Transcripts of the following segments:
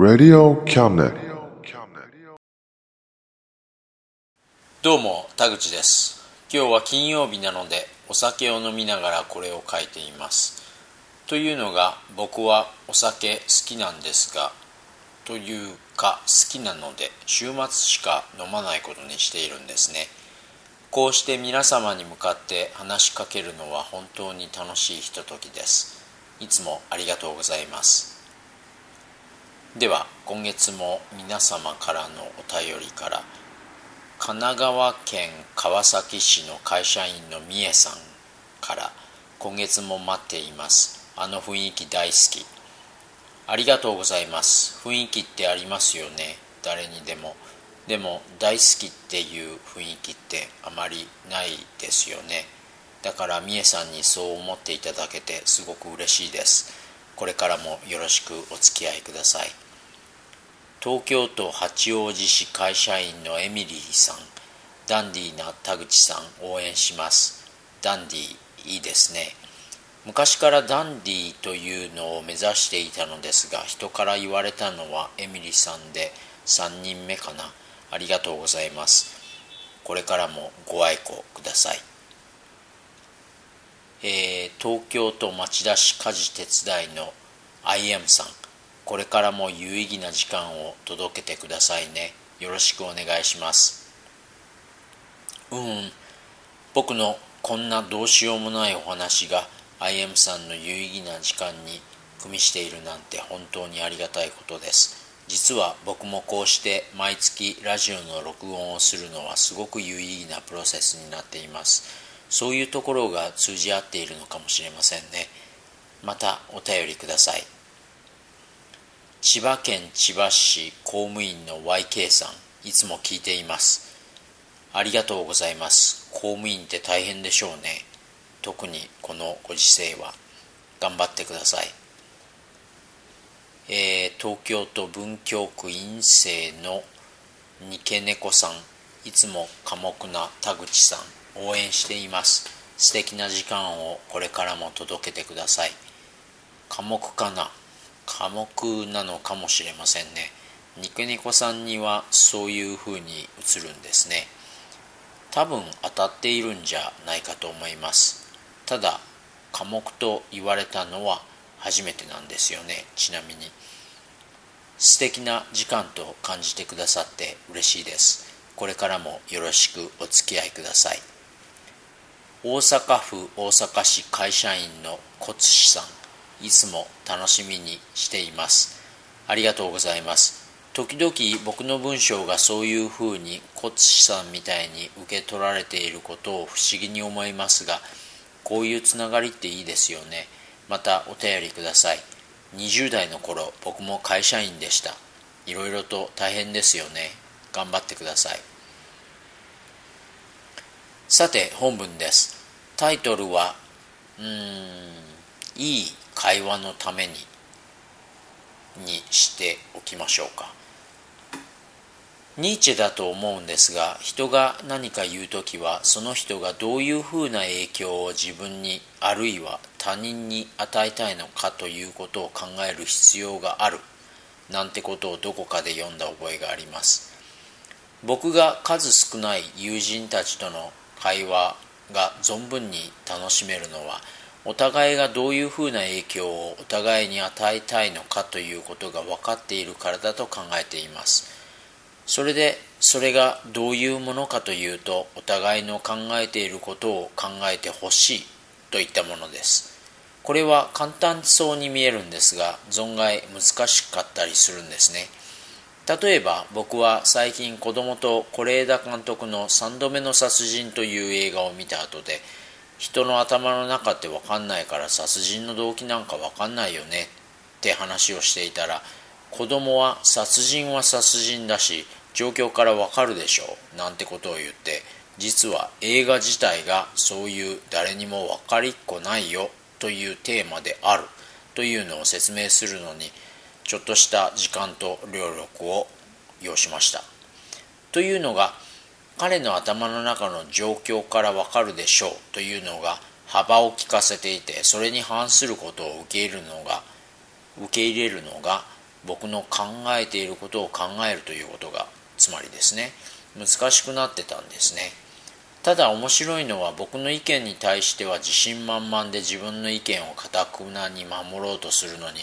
Radio can どうも田口です。今日は金曜日なのでお酒を飲みながらこれを書いています。というのが僕はお酒好きなんですがというか好きなので週末しか飲まないことにしているんですね。こうして皆様に向かって話しかけるのは本当に楽しいひとときです。いつもありがとうございます。では今月も皆様からのお便りから神奈川県川崎市の会社員のみえさんから今月も待っています。あの雰囲気大好き。ありがとうございます。雰囲気ってありますよね。誰にでも。でも大好きっていう雰囲気ってあまりないですよね。だからみえさんにそう思っていただけてすごく嬉しいです。これからもよろしくお付き合いください。東京都八王子市会社員のエミリーさんダンディーな田口さん応援します。ダンディーいいですね。昔からダンディーというのを目指していたのですが人から言われたのはエミリーさんで3人目かな。ありがとうございます。これからもご愛顧ください。えー、東京都町田市家事手伝いの IM さん。これからも有意義な時間を届けてくださいね。よろしくお願いします。うん。僕のこんなどうしようもないお話が IM さんの有意義な時間に組みしているなんて本当にありがたいことです。実は僕もこうして毎月ラジオの録音をするのはすごく有意義なプロセスになっています。そういうところが通じ合っているのかもしれませんね。またお便りください。千葉県千葉市公務員の YK さんいつも聞いています。ありがとうございます。公務員って大変でしょうね。特にこのご時世は。頑張ってください。えー、東京都文京区院生のニケネコさんいつも寡黙な田口さん応援しています。素敵な時間をこれからも届けてください。寡黙かな？寡黙なのかもしれませんね。ニケネコさんにはそういう風に映るんですね。多分当たっているんじゃないかと思います。ただ寡黙と言われたのは初めてなんですよね。ちなみに。素敵な時間と感じてくださって嬉しいです。これからもよろしくお付き合いください。大阪府大阪市会社員のコツシさん。いつも楽しみにしています。ありがとうございます。時々僕の文章がそういうふうにコツシさんみたいに受け取られていることを不思議に思いますがこういうつながりっていいですよね。またお便りください。20代の頃僕も会社員でした。いろいろと大変ですよね。頑張ってください。さて本文です。タイトルはうーんいい。会話のためににしておきましょうか。ニーチェだと思うんですが人が何か言う時はその人がどういうふうな影響を自分にあるいは他人に与えたいのかということを考える必要があるなんてことをどこかで読んだ覚えがあります。僕が数少ない友人たちとの会話が存分に楽しめるのはお互いがどういうふうな影響をお互いに与えたいのかということが分かっているからだと考えています。それでそれがどういうものかというとお互いの考えていることを考えてほしいといったものです。これは簡単そうに見えるんですが存外難しかったりするんですね。例えば僕は最近子供と是枝監督の「3度目の殺人」という映画を見た後で人の頭の中って分かんないから殺人の動機なんか分かんないよねって話をしていたら子供は殺人は殺人だし状況から分かるでしょうなんてことを言って実は映画自体がそういう誰にも分かりっこないよというテーマであるというのを説明するのにちょっとした時間と労力を要しました。というのが彼の頭の中の状況からわかるでしょうというのが幅を利かせていてそれに反することを受け入れるのが受け入れるのが僕の考えていることを考えるということがつまりですね。難しくなってたんですね。ただ面白いのは僕の意見に対しては自信満々で自分の意見をかたくなに守ろうとするのに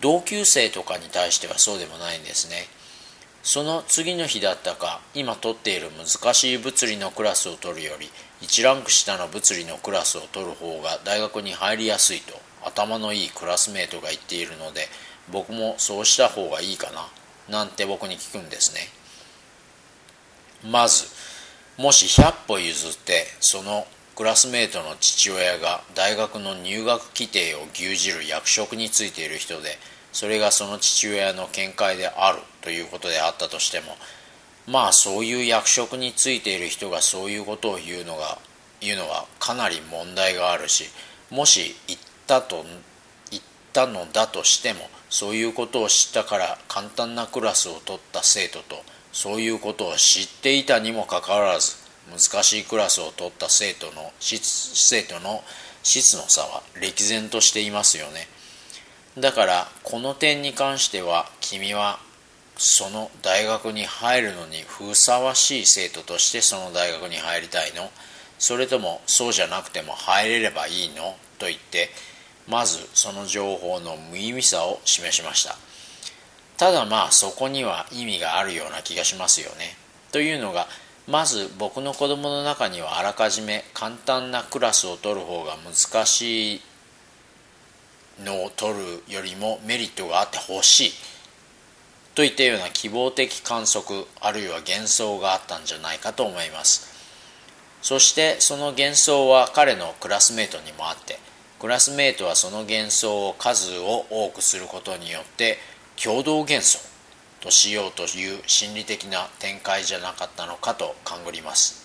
同級生とかに対してはそうでもないんですね。その次の日だったか今取っている難しい物理のクラスを取るより1ランク下の物理のクラスを取る方が大学に入りやすいと頭のいいクラスメートが言っているので僕もそうした方がいいかななんて僕に聞くんですね。まずもし100歩譲ってそのクラスメートの父親が大学の入学規定を牛耳る役職についている人でそれがその父親の見解であるということであったとしてもまあそういう役職についている人がそういうことを言うのが言うのはかなり問題があるしもし言ったと言ったのだとしてもそういうことを知ったから簡単なクラスを取った生徒とそういうことを知っていたにもかかわらず難しいクラスを取った生徒の質生徒の質の差は歴然としていますよね。だからこの点に関しては君はその大学に入るのにふさわしい生徒としてその大学に入りたいの？それともそうじゃなくても入れればいいの？と言ってまずその情報の無意味さを示しました。ただまあそこには意味があるような気がしますよね。というのがまず僕の子供の中にはあらかじめ簡単なクラスを取る方が難しいのを取るよりもメリットがあってほしい。といったような希望的観測あるいは幻想があったんじゃないかと思います。そしてその幻想は彼のクラスメートにもあってクラスメートはその幻想を数を多くすることによって共同幻想としようという心理的な展開じゃなかったのかと勘ぐります。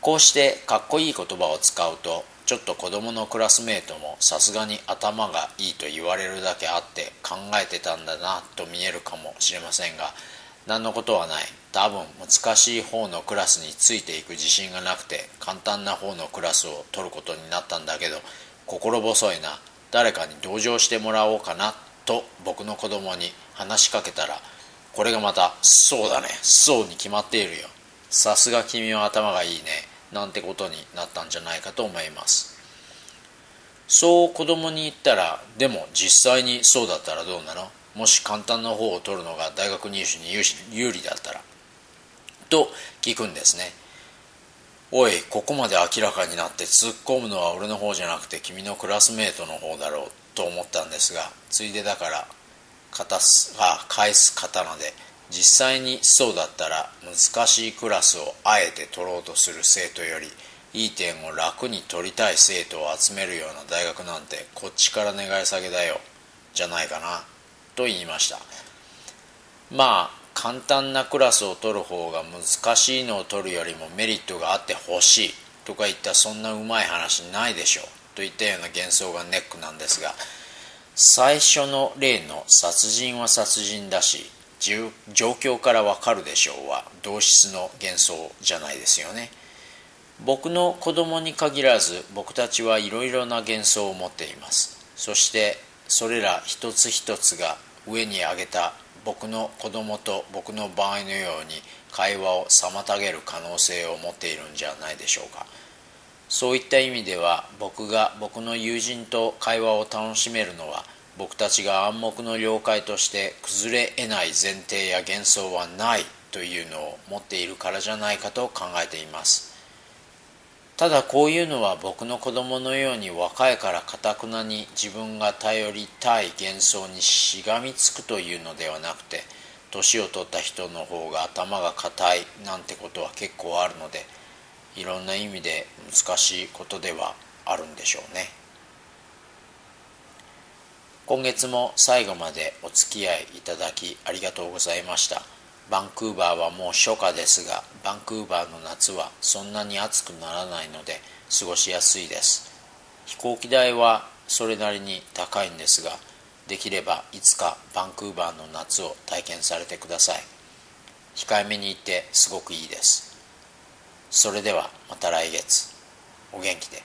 こうしてかっこいい言葉を使うとちょっと子供のクラスメートもさすがに頭がいいと言われるだけあって考えてたんだなと見えるかもしれませんが何のことはない。多分難しい方のクラスについていく自信がなくて簡単な方のクラスを取ることになったんだけど心細いな。誰かに同情してもらおうかなと僕の子供に話しかけたらこれがまた「そうだね。そうに決まっているよ。さすが君は頭がいいね」なんてことになったんじゃないかと思います。そう子供に言ったらでも実際にそうだったらどうなの？もし簡単な方を取るのが大学入試に有利だったら。と聞くんですね。おいここまで明らかになって突っ込むのは俺の方じゃなくて君のクラスメートの方だろうと思ったんですがついでだから片す返す刀で実際にそうだったら難しいクラスをあえて取ろうとする生徒よりいい点を楽に取りたい生徒を集めるような大学なんてこっちから願い下げだよ。じゃないかな。と言いました。まあ簡単なクラスを取る方が難しいのを取るよりもメリットがあってほしいとか言ったそんなうまい話ないでしょ。といったような幻想がネックなんですが。最初の例の殺人は殺人だし状況からわかるでしょうは同質の幻想じゃないですよね。僕の子供に限らず僕たちはいろいろな幻想を持っています。そしてそれら一つ一つが上に挙げた僕の子供と僕の場合のように会話を妨げる可能性を持っているんじゃないでしょうか。そういった意味では僕が僕の友人と会話を楽しめるのは僕たちが暗黙の了解として崩れ得ない前提や幻想はないというのを持っているからじゃないかと考えています。ただこういうのは僕の子供のように若いからかたくなに自分が頼りたい幻想にしがみつくというのではなくて年を取った人の方が頭が固いなんてことは結構あるのでいろんな意味で難しいことではあるんでしょうね。今月も最後までお付き合いいただきありがとうございました。バンクーバーはもう初夏ですがバンクーバーの夏はそんなに暑くならないので過ごしやすいです。飛行機代はそれなりに高いんですができればいつかバンクーバーの夏を体験されてください。控えめに言ってすごくいいです。それではまた来月。お元気で。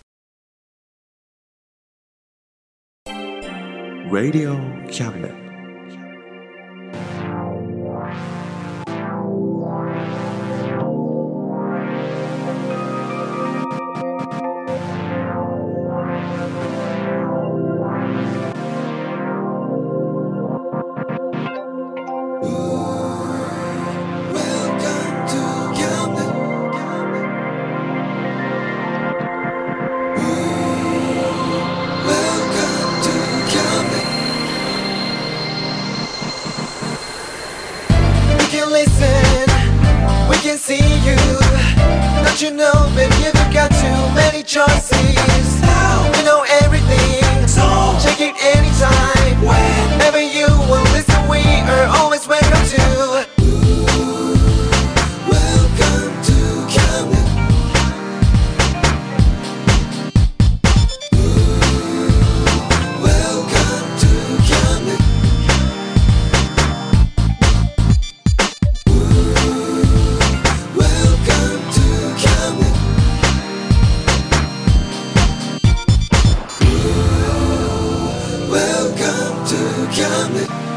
Radio Cabinet. you know coming.